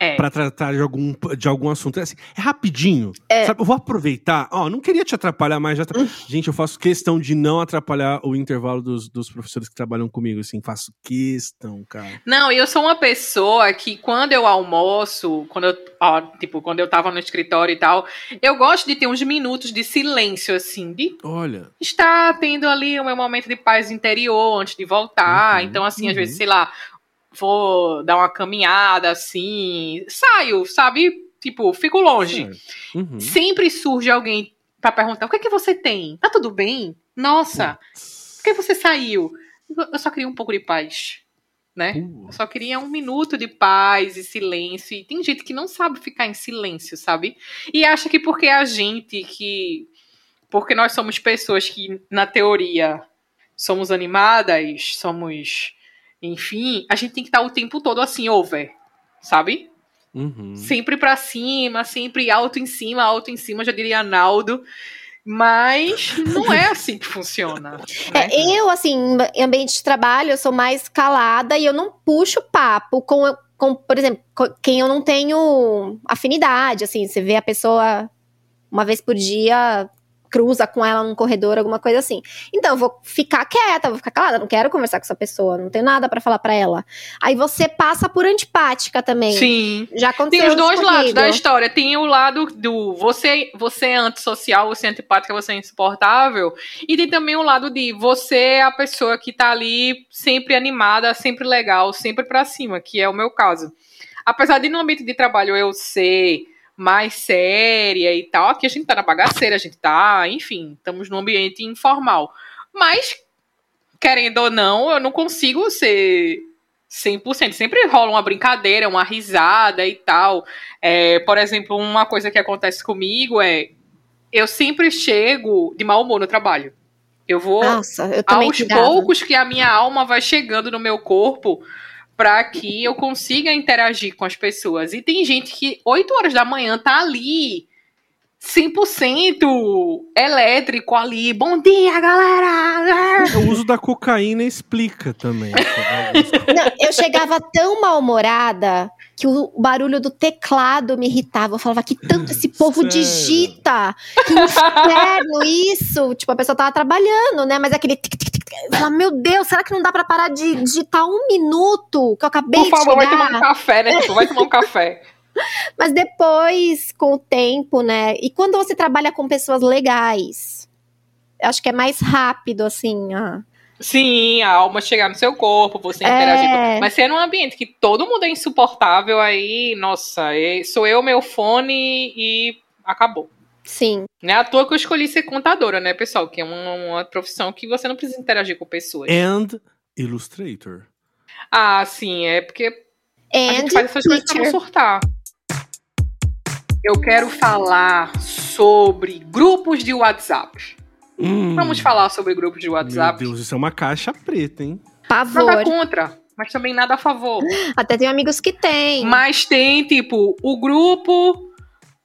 É. pra tratar de algum, de algum assunto. É, assim, é rapidinho. Sabe? Eu vou aproveitar. Ó, não queria te atrapalhar, mas já. atra- Gente, eu faço questão de não atrapalhar o intervalo dos, dos professores que trabalham comigo, assim. Faço questão, cara. Não, eu sou uma pessoa que quando eu almoço, quando eu, ó, tipo, quando eu tava no escritório e tal, eu gosto de ter uns minutos de silêncio, assim, de Olha. estar tendo ali o meu momento de paz interior antes de voltar. Uhum, então, assim, às uhum. vezes, sei lá, vou dar uma caminhada, assim, saio, sabe? Tipo, fico longe. Uhum. Sempre surge alguém pra perguntar: o que é que você tem? Tá tudo bem? Nossa, por que você saiu? Eu só queria um pouco de paz, né? Pô. Eu só queria um minuto de paz e silêncio. E tem gente que não sabe ficar em silêncio, sabe? E acha que porque a gente que. Porque nós somos pessoas que, na teoria, somos animadas, somos. Enfim, a gente tem que estar o tempo todo assim, over, sabe? Uhum. Sempre pra cima, sempre alto em cima, alto em cima, já diria Naldo. Mas não é assim que funciona. né? É, eu, assim, em ambiente de trabalho, eu sou mais calada e eu não puxo papo com, com por exemplo, com quem eu não tenho afinidade, assim, você vê a pessoa uma vez por dia, cruza com ela num corredor, alguma coisa assim. Então, eu vou ficar quieta, vou ficar calada, não quero conversar com essa pessoa, não tenho nada pra falar pra ela. Aí você passa por antipática também. Sim. Já aconteceu Tem os dois lados comigo. da história. Tem o lado do você, você é antissocial, você é antipática, você é insuportável. E tem também o lado de você é a pessoa que tá ali sempre animada, sempre legal, sempre pra cima, que é o meu caso. Apesar de no ambiente de trabalho eu ser mais séria e tal, aqui a gente tá na bagaceira, a gente tá, enfim, estamos num ambiente informal. Mas, querendo ou não, eu não consigo ser 100%. Sempre rola uma brincadeira, uma risada e tal. É, por exemplo, uma coisa que acontece comigo é eu sempre chego de mau humor no trabalho. Eu vou Nossa, eu aos poucos que a minha alma vai chegando no meu corpo para que eu consiga interagir com as pessoas. E tem gente que 8 horas da manhã tá ali 100% elétrico ali. Bom dia, galera! O uso da cocaína explica também. Não, eu chegava tão mal-humorada que o barulho do teclado me irritava. Eu falava que tanto esse povo Sério? digita. Que inferno isso. Tipo, a pessoa tava trabalhando, né? Mas aquele tic, tic, tic, tic, fala, meu Deus, será que não dá pra parar de digitar um minuto que eu acabei Por favor, de vai chegar? tomar um café, né? Tipo, vai tomar um café. Mas depois, com o tempo, né? E quando você trabalha com pessoas legais, eu acho que é mais rápido, assim. ah. Sim, a alma chegar no seu corpo, você É. interagir. com- Mas se é num ambiente que todo mundo é insuportável, aí, nossa, é- sou eu, meu fone e acabou. Sim. Não é à toa que eu escolhi ser contadora, né, pessoal? Que é uma, uma profissão que você não precisa interagir com pessoas. And Illustrator. Ah, sim, é porque a And gente faz essas coisas pra não teacher. surtar. Eu quero falar sobre grupos de WhatsApp. Hum, Vamos falar sobre grupos de Meu WhatsApp. Deus, isso é uma caixa preta, hein? Pavor. Nada contra, mas também nada a favor. Até tem amigos que têm. Mas tem, tipo, o grupo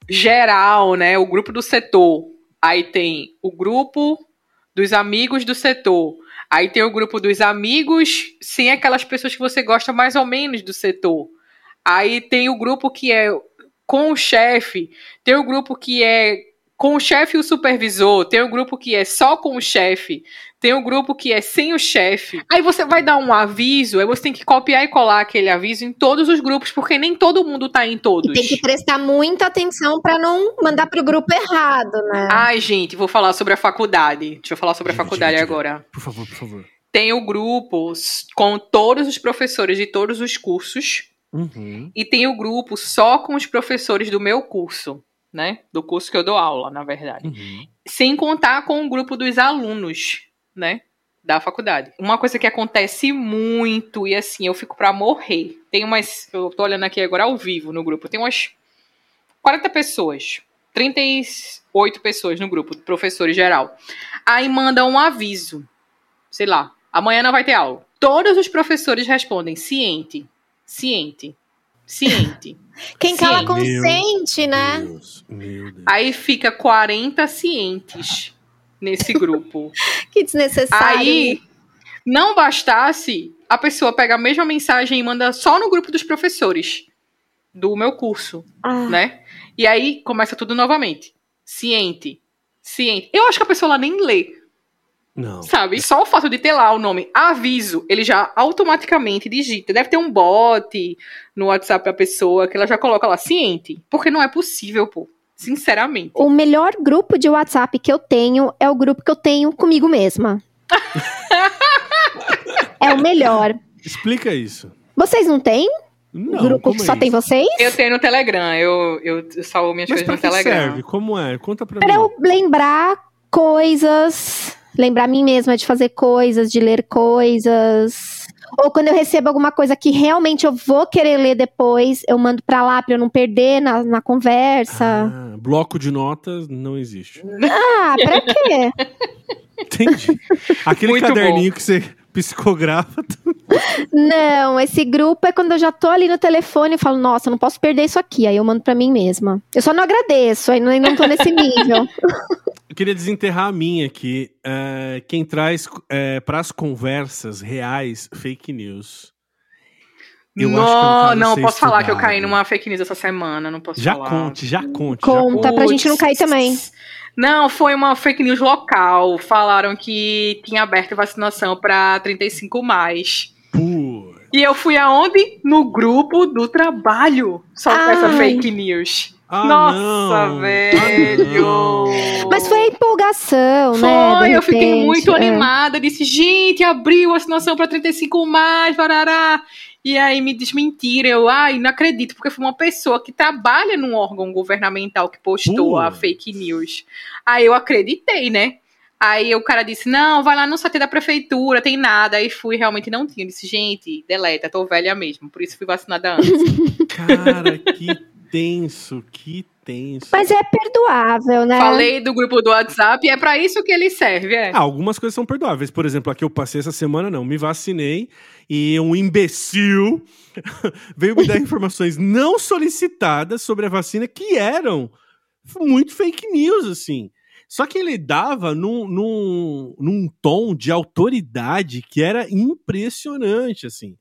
geral, né? O grupo do setor. Aí tem o grupo dos amigos do setor. Aí tem o grupo dos amigos sem aquelas pessoas que você gosta mais ou menos do setor. Aí tem o grupo que é com o chefe. Tem o grupo que é com o chefe e o supervisor. Tem o grupo que é só com o chefe. Tem o grupo que é sem o chefe. Aí você vai dar um aviso, aí você tem que copiar e colar aquele aviso em todos os grupos, porque nem todo mundo tá em todos. E tem que prestar muita atenção pra não mandar pro grupo errado, né? Ai, gente, vou falar sobre a faculdade. Deixa eu falar sobre a faculdade diga, diga. agora. Por favor, por favor. Tem o grupo com todos os professores de todos os cursos Uhum. e tem o grupo só com os professores do meu curso, né? Do curso que eu dou aula, na verdade. Uhum. Sem contar com o grupo dos alunos, né? Da faculdade. Uma coisa que acontece muito, e assim, eu fico pra morrer. Tem umas. Eu tô olhando aqui agora ao vivo no grupo. Tem umas 40 pessoas. 38 pessoas no grupo, professores geral. Aí manda um aviso. Sei lá, amanhã não vai ter aula. Todos os professores respondem ciente, ciente, ciente. Quem sim. cala Meu consente, né? Deus, meu Deus. Aí fica 40 cientes nesse grupo. Que desnecessário. Aí, não bastasse, a pessoa pega a mesma mensagem e manda só no grupo dos professores do meu curso, Ah, né? E aí começa tudo novamente. Ciente, ciente. Eu acho que a pessoa lá nem lê, Não. sabe? Só o fato de ter lá o nome aviso, ele já automaticamente digita. Deve ter um bot no WhatsApp da pessoa que ela já coloca lá ciente. Porque não é possível, pô. Sinceramente. O melhor grupo de WhatsApp que eu tenho é o grupo que eu tenho comigo mesma. é o melhor. Explica isso. Vocês não têm? Não, grupo como que é só isso? tem vocês? Eu tenho no Telegram, eu, eu, eu salvo minhas Mas coisas pra no que Telegram. serve? Como é? Conta pra Pra mim. eu lembrar coisas, lembrar a mim mesma de fazer coisas, de ler coisas. Ou quando eu recebo alguma coisa que realmente eu vou querer ler depois, eu mando pra lá pra eu não perder na, na conversa. Ah, bloco de notas não existe. Ah, pra quê? Entendi. Aquele Muito caderninho que você psicografa. Não, esse grupo é quando eu já tô ali no telefone e falo, nossa, não posso perder isso aqui. Aí eu mando pra mim mesma. Eu só não agradeço, aí não, não tô nesse nível. Eu queria desenterrar a minha aqui. É, quem traz é, para as conversas reais fake news. Eu não, acho que caso não, posso falar que eu estudado. caí numa fake news essa semana, não posso Já falar. conte, já conte. já Conta. conte. Tá, pra gente não cair também. Não, foi uma fake news local. Falaram que tinha aberto vacinação pra 35 mais. Pô, E eu fui aonde? No grupo do trabalho. Só com essa fake news. Ah, Nossa, não. velho. Ah. Mas foi a empolgação, Foi, né? de eu fiquei muito é. animada. Disse, gente, abriu a vacinação para 35 mais, barará. E aí me desmentiram. Eu, ai, não acredito, porque foi uma pessoa que trabalha num órgão governamental que postou Pô. a fake news. Aí eu acreditei, né? Aí o cara disse: Não, vai lá no site da prefeitura, tem nada. Aí fui, realmente não tinha. Eu disse: Gente, deleta, tô velha mesmo. Por isso fui vacinada antes. Cara, que tenso, que tenso. Mas é perdoável, né? Falei do grupo do WhatsApp e é pra isso que ele serve, é. Ah, algumas coisas são perdoáveis. Por exemplo, a que eu passei essa semana, não. Me vacinei e um imbecil veio me dar informações não solicitadas sobre a vacina que eram muito fake news, assim. Só que ele dava num, num, num tom de autoridade que era impressionante, assim.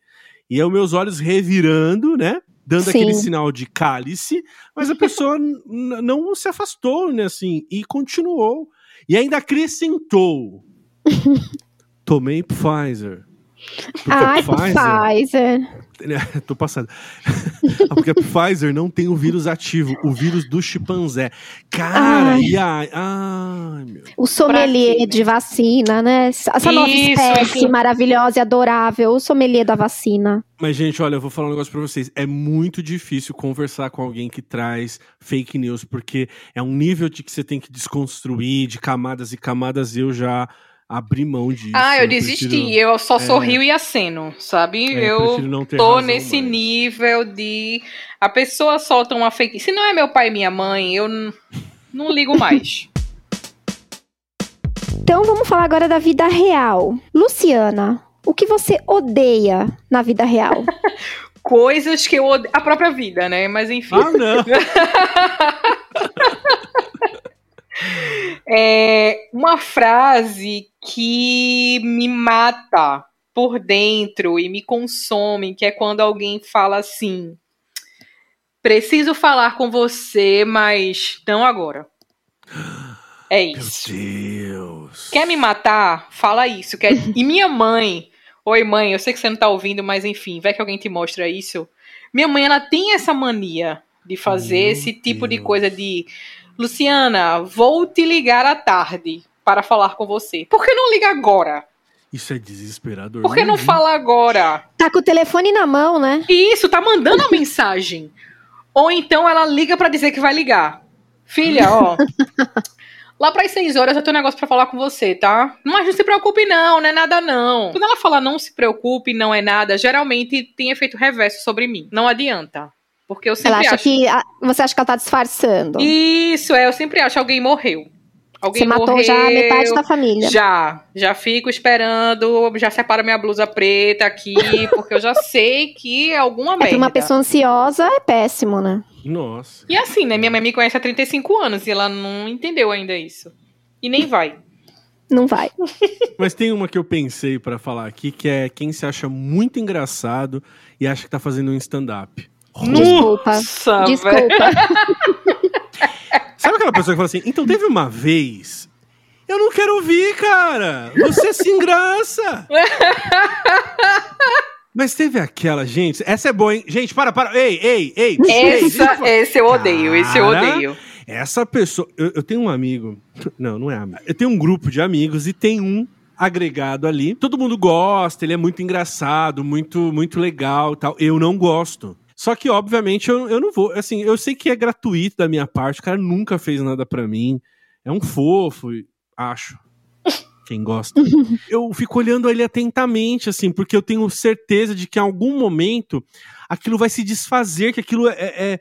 E eu, meus olhos revirando, né? Dando Sim. aquele sinal de cálice, mas a pessoa não se afastou, né? Assim, e continuou. E ainda acrescentou. tomei Pfizer. Porque Ai, Pfizer. Pfizer. Tô passando. Porque a Pfizer não tem o vírus ativo, o vírus do chimpanzé. Cara, ai. e ai, ai meu. O sommelier de vacina, né? Essa Isso, nova espécie maravilhosa e adorável, o sommelier da vacina. Mas, gente, olha, eu vou falar um negócio pra vocês. É muito difícil conversar com alguém que traz fake news, porque é um nível de que você tem que desconstruir, de camadas e camadas. Eu já abrir mão disso. Ah, eu desisti. Prefiro, eu só é, sorrio e aceno, sabe? É, eu tô nesse mais. nível de. A pessoa solta uma fake. Se não é meu pai e minha mãe, eu não ligo mais. Então vamos falar agora da vida real. Luciana, o que você odeia na vida real? Coisas que eu odeio. A própria vida, né? Mas enfim. Ah, não. É uma frase que me mata por dentro e me consome, que é quando alguém fala assim: preciso falar com você, mas não agora. É isso. Meu Deus. Quer me matar? Fala isso. Quer... E minha mãe, oi mãe, eu sei que você não tá ouvindo, mas enfim, vai que alguém te mostra isso. Minha mãe, ela tem essa mania de fazer Meu esse tipo Deus. de coisa de Luciana, vou te ligar à tarde para falar com você. Por que não liga agora? Isso é desesperador. Por que não fala agora? Tá com o telefone na mão, né? Isso, tá mandando a mensagem. Ou então ela liga para dizer que vai ligar. Filha, ó. Lá para as seis horas eu tenho um negócio para falar com você, tá? Mas não se preocupe não, não é nada não. Quando ela fala não se preocupe, não é nada, geralmente tem efeito reverso sobre mim. Não adianta. Porque eu sempre ela acha acho... que você acha que ela tá disfarçando. Isso, é, eu sempre acho que alguém morreu. Alguém Você matou morreu, já metade da família. Já, já fico esperando, já separo minha blusa preta aqui, porque eu já sei que é alguma é merda. uma pessoa ansiosa é péssimo, né? Nossa. E assim, né? Minha mãe me conhece há 35 anos e ela não entendeu ainda isso. E nem vai. Não vai. Mas tem uma que eu pensei para falar aqui, que é quem se acha muito engraçado e acha que tá fazendo um stand-up. Desculpa. Nossa, Desculpa. Sabe aquela pessoa que fala assim, então teve uma vez. Eu não quero ouvir, cara. Você se engraça. Mas teve aquela, gente. Essa é boa, hein? Gente, para, para. Ei, ei, ei. Essa, ei, esse eu odeio, cara, esse eu odeio. Essa pessoa. Eu, eu tenho um amigo. Não, não é amigo. Eu tenho um grupo de amigos e tem um agregado ali. Todo mundo gosta, ele é muito engraçado, muito, muito legal tal. Eu não gosto. Só que, obviamente, eu, eu não vou. Assim, eu sei que é gratuito da minha parte, o cara nunca fez nada para mim. É um fofo, acho. Quem gosta. eu fico olhando ele atentamente, assim, porque eu tenho certeza de que em algum momento aquilo vai se desfazer, que aquilo é, é,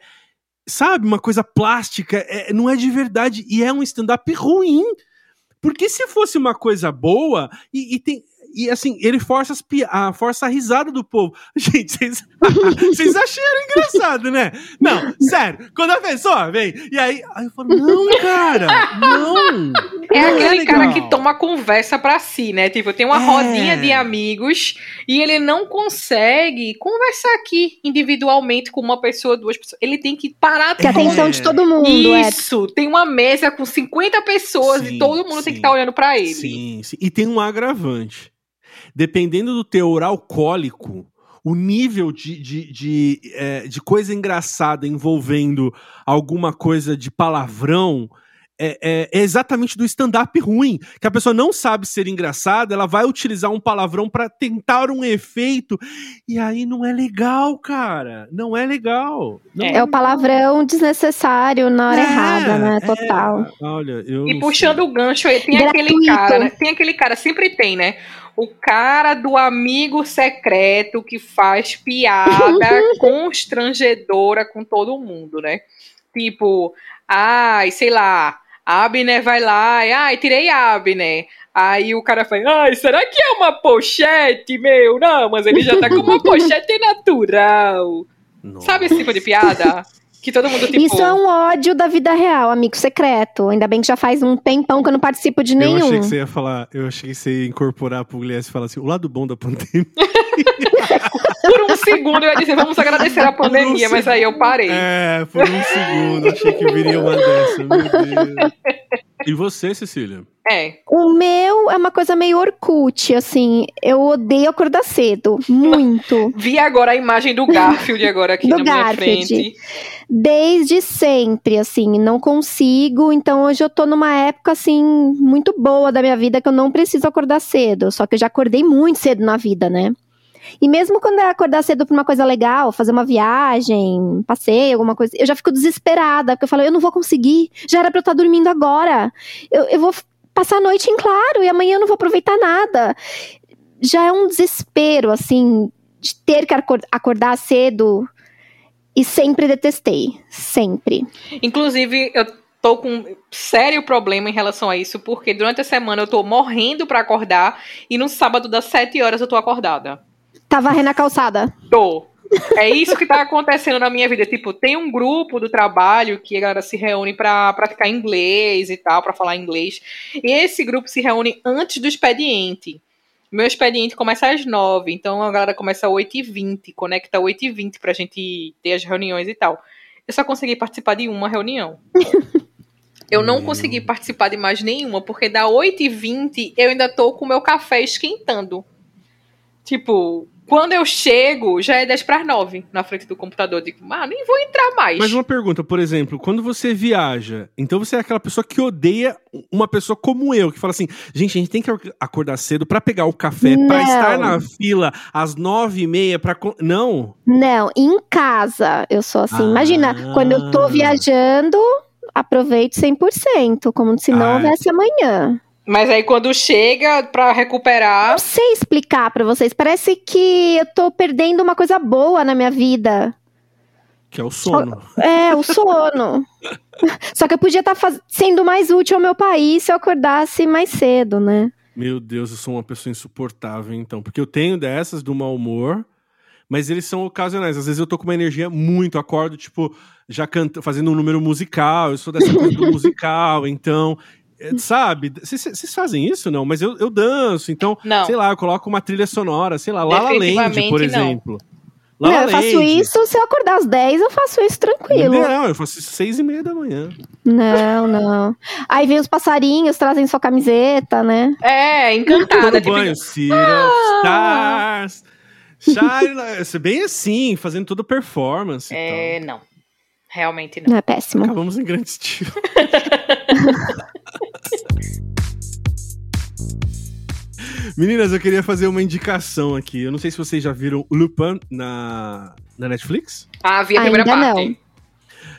sabe, uma coisa plástica, é, não é de verdade. E é um stand-up ruim. Porque se fosse uma coisa boa, e, e tem, e assim, ele força, as a, força a risada do povo. Gente, vocês, vocês acharam engraçado, né? Não, sério. Quando a pessoa vem, e aí, aí eu falo, não, cara, não. É não aquele é cara que toma conversa pra si, né? Tipo, tem uma é. rodinha de amigos e ele não consegue conversar aqui individualmente com uma pessoa, duas pessoas. Ele tem que parar Tem atenção de todo mundo. É. Isso, é. tem uma mesa com 50 pessoas sim, e todo mundo sim, tem que estar tá olhando para ele. Sim, sim. E tem um agravante dependendo do teor alcoólico, o nível de, de, de, é, de coisa engraçada envolvendo alguma coisa de palavrão é, é, é, exatamente do stand-up ruim. Que a pessoa não sabe ser engraçada, ela vai utilizar um palavrão para tentar um efeito. E aí não é legal, cara. Não é legal. Não é, é o palavrão desnecessário na hora é, errada, né? É. Total. olha, eu e puxando sei. o gancho aí, tem Gratuito. aquele cara, né? Tem aquele cara, sempre tem, né? o cara do amigo secreto que faz piada constrangedora com todo mundo, né? Tipo, ai, sei lá, Abner vai lá, e, ai, tirei Abner. Aí o cara fala, ai, será que é uma pochete, meu? Não, mas ele já tá com uma pochete natural. Nossa. Sabe esse tipo de piada? Que todo mundo tipo... Isso é um ódio da vida real, amigo secreto. Ainda bem que já faz um tempão que eu não participo de nenhum. Eu achei que você ia falar, eu achei que você ia incorporar a Pugliese e falar assim, o lado bom da pandemia. por um segundo eu ia dizer, vamos agradecer a pandemia, um mas aí eu parei. É, por um segundo, achei que viria uma dessa, meu Deus. E você, Cecília? É. O meu é uma coisa meio Orkut, assim. Eu odeio acordar cedo. Muito. Vi agora a imagem do Garfield agora aqui Do na minha Garfield. frente. Desde sempre, assim. Não consigo. Então hoje eu tô numa época, assim, muito boa da minha vida que eu não preciso acordar cedo. Só que eu já acordei muito cedo na vida, né? E mesmo quando é acordar cedo pra uma coisa legal, fazer uma viagem, passeio, alguma coisa, eu já fico desesperada, porque eu falo, eu não vou conseguir, já era pra eu estar dormindo agora. Eu, eu vou passar a noite em claro e amanhã eu não vou aproveitar nada. Já é um desespero, assim, de ter que acor- acordar cedo. E sempre detestei. Sempre. Inclusive, eu tô com um sério problema em relação a isso, porque durante a semana eu tô morrendo pra acordar e no sábado das 7 horas eu tô acordada. Tá varrendo a calçada. Tô. É isso que tá acontecendo na minha vida. Tipo, tem um grupo do trabalho que a galera se reúne pra praticar inglês e tal, pra falar inglês. E esse grupo se reúne antes do expediente. Meu expediente começa às 9, então a galera começa às 8h20, conecta 8h20 pra gente ter as reuniões e tal. Eu só consegui participar de uma reunião. Eu não consegui participar de mais nenhuma, porque da 8h20 eu ainda tô com o meu café esquentando. Tipo, quando eu chego, já é 10 para 9 na frente do computador. Eu digo, ah, nem vou entrar mais. Mas uma pergunta, por exemplo, quando você viaja, então você é aquela pessoa que odeia uma pessoa como eu, que fala assim, gente, a gente tem que acordar cedo pra pegar o café, pra Não. estar na fila às nove e meia, pra... co- Não? Não, em casa eu sou assim. Ah. Imagina, quando eu tô viajando, aproveito 100%, como se não Ah. houvesse amanhã. Mas aí quando chega pra recuperar. Não sei explicar pra vocês, parece que eu tô perdendo uma coisa boa na minha vida. Que é o sono. É, o sono. Só que eu podia estar sendo mais útil ao meu país se eu acordasse mais cedo, né? Meu Deus, eu sou uma pessoa insuportável, então. Porque eu tenho dessas do mau humor, mas eles são ocasionais. Às vezes eu tô com uma energia muito, acordo, tipo, já canta, fazendo um número musical, eu sou dessa coisa do musical, então. É, Sabe? Vocês fazem isso, não? Mas eu, eu danço, então, Não. sei lá, eu coloco uma trilha sonora, sei lá, La La Land, por exemplo. Não, La eu faço Land. isso, se eu acordar às 10, eu faço isso tranquilo. Não, eu faço isso seis e meia da manhã. Não, não. Aí vem os passarinhos, trazem sua camiseta, né? É, encantada. Banho, City of Stars. Shine, é bem assim, fazendo toda performance. é, tal. não. Realmente não. Não é péssimo. Acabamos em grande estilo. Meninas, eu queria fazer uma indicação aqui. Eu não sei se vocês já viram Lupin na, na Netflix. Ah, vi a primeira Ainda parte. não.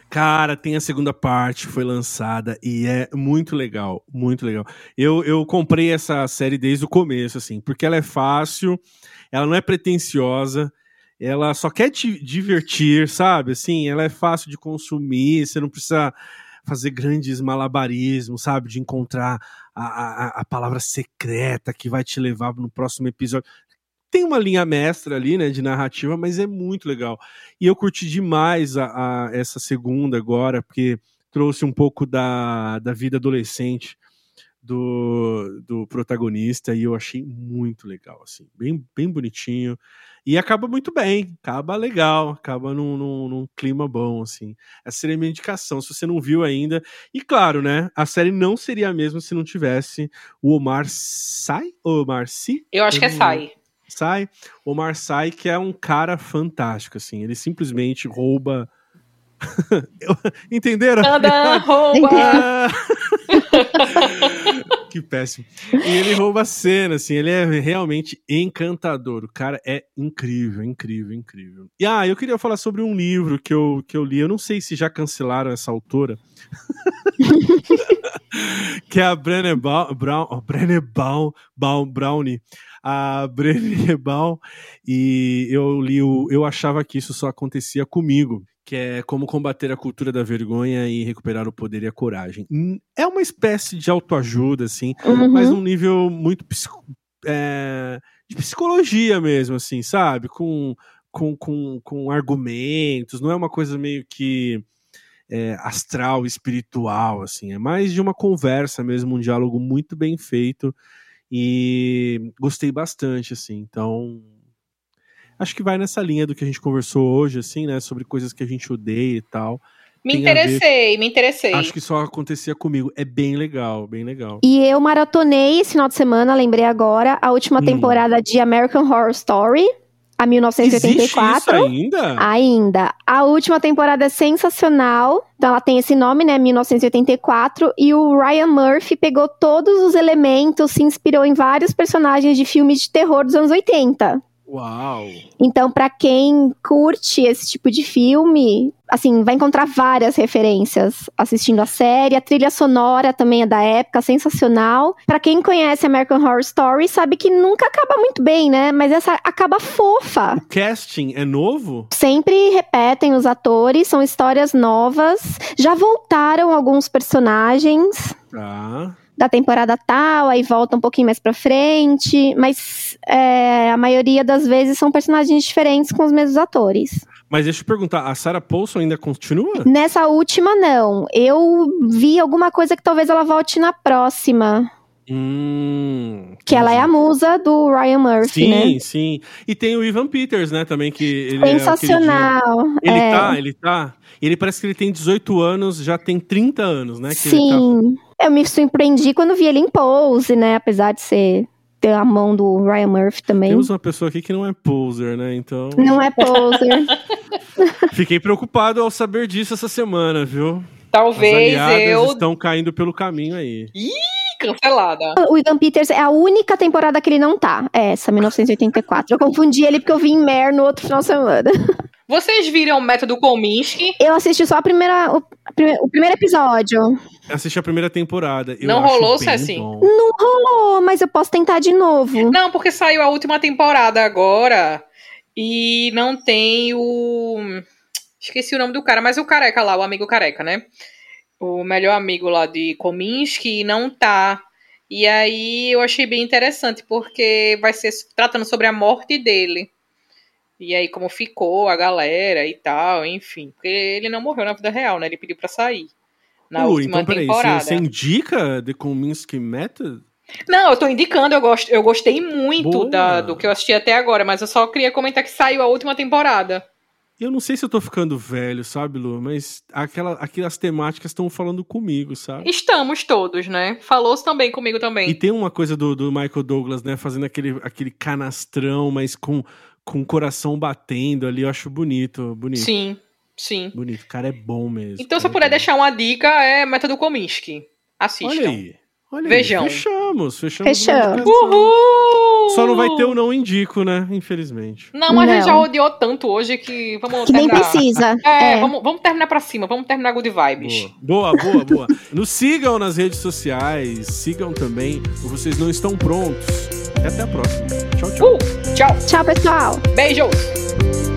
Cara, tem a segunda parte, foi lançada e é muito legal, muito legal. Eu, eu comprei essa série desde o começo, assim, porque ela é fácil, ela não é pretensiosa, ela só quer te divertir, sabe? Assim, ela é fácil de consumir, você não precisa fazer grandes malabarismos, sabe? De encontrar a, a, a palavra secreta que vai te levar no próximo episódio. Tem uma linha mestra ali, né, de narrativa, mas é muito legal. E eu curti demais a, a- essa segunda agora, porque trouxe um pouco da, da vida adolescente do, do protagonista e eu achei muito legal, assim, bem, bem bonitinho. E acaba muito bem, acaba legal, acaba num, num, num clima bom, assim. Essa seria a minha indicação, se você não viu ainda. E claro, né, a série não seria a mesma se não tivesse o Omar Sy, Omar Sy, Eu acho que é sai. Sai, Omar Sai, que é um cara fantástico, assim. Ele simplesmente rouba. Entenderam? Anda, rouba. Ah! que péssimo. E ele rouba a cena, assim, ele é realmente encantador. O cara é incrível, incrível, incrível. E ah, eu queria falar sobre um livro que eu, que eu li. Eu não sei se já cancelaram essa autora. que é a Brené Brown, Brown, Brené Brown, Brown, Brownie. A Brené Brown. E eu li o Eu Achava Que Isso Só Acontecia Comigo que é como combater a cultura da vergonha e recuperar o poder e a coragem. É uma espécie de autoajuda, assim, Uhum. mas num nível muito psico- é, de psicologia mesmo, assim, sabe? Com, com, com, com argumentos, não é uma coisa meio que é, astral, espiritual, assim, é mais de uma conversa mesmo, um diálogo muito bem feito e gostei bastante, assim, então acho que vai nessa linha do que a gente conversou hoje, assim, né, sobre coisas que a gente odeia e tal, Me tem interessei, me interessei. Acho que só acontecia comigo. É bem legal, bem legal. E eu maratonei esse final de semana, lembrei agora, a última Hum. temporada de American Horror Story, a Existe 1984. isso ainda? Ainda. A última temporada é sensacional. Então ela tem esse nome, né? 1984. E o Ryan Murphy pegou todos os elementos, se inspirou em vários personagens de filmes de terror dos anos 80. Uau! Então, pra quem curte esse tipo de filme, assim, vai encontrar várias referências assistindo a série. A trilha sonora também é da época, sensacional. Pra quem conhece American Horror Story, sabe que nunca acaba muito bem, né? Mas essa acaba fofa. O casting é novo? Sempre repetem os atores, são histórias novas. Já voltaram alguns personagens Tá. Da temporada tal, aí volta um pouquinho mais pra frente, mas é, a maioria das vezes são personagens diferentes com os mesmos atores. Mas deixa eu perguntar, a Sarah Paulson ainda continua? Nessa última, não. Eu vi alguma coisa que talvez ela volte na próxima. Hum. Que ela é a musa do Ryan Murphy, Sim, né? sim. E tem o Ivan Peters, né, também, que ele é Sensacional. queridinho. ele é. tá, ele tá. Ele parece que ele tem 18 anos, já tem 30 anos, né? Que ele tá- Sim. Eu me surpreendi quando vi ele em Pose, né? Apesar de ser ter a mão do Ryan Murphy também. Temos uma pessoa aqui que não é poser, né? Então. Não é poser. Fiquei preocupado ao saber disso essa semana, viu? As Talvez aliadas eu estão caindo pelo caminho aí. Cancelada. o Ivan Peters é a única temporada que ele não tá. É essa, 1984. Eu confundi ele porque eu vi em Mer no outro final de semana. Vocês viram o método Kominsky? Eu assisti só a primeira, o, a prime- o primeiro episódio. Assisti a primeira temporada. eu Não acho rolou, Ceci? bom. Não rolou, mas eu posso tentar de novo. Não, porque saiu a última temporada agora e não tem o. Esqueci o nome do cara, mas o careca lá, o amigo careca, né? O melhor amigo lá de Kominsky não tá. E aí eu achei bem interessante, porque vai ser tratando sobre a morte dele. E aí, como ficou a galera e tal, enfim. Porque ele não morreu na vida real, né? Ele pediu pra sair. Na Uh, última então, peraí, temporada. você, você indica The Kominsky Method? Não, eu tô indicando, eu, gosto, eu gostei muito da, do que eu assisti até agora, mas eu só queria comentar que saiu a última temporada. Eu não sei se eu tô ficando velho, sabe, Lu? Mas aquela, aquelas temáticas estão falando comigo, sabe? Estamos todos, né? Falou também comigo também. E tem uma coisa do, do Michael Douglas, né? Fazendo aquele, aquele canastrão, mas com, com o coração batendo ali. Eu acho bonito, bonito. Sim, sim. Bonito. O cara é bom mesmo. Então, se eu puder é bom. deixar uma dica, é Método Kominsky. Assistam. Olha aí. Olha Vejam. aí. Fechamos, fechamos. Fechamos. Uhul! Só não vai ter o não indico, né? Infelizmente. Não, a gente Não. já odiou tanto hoje que vamos Que nem terminar. precisa. É, É. Vamos, vamos terminar pra cima, vamos terminar good vibes. Boa, boa, boa, boa. Nos sigam nas redes sociais, sigam também Vocês Não Estão Prontos. E até a próxima. Tchau, tchau. Uh, tchau, Tchau, pessoal. beijos!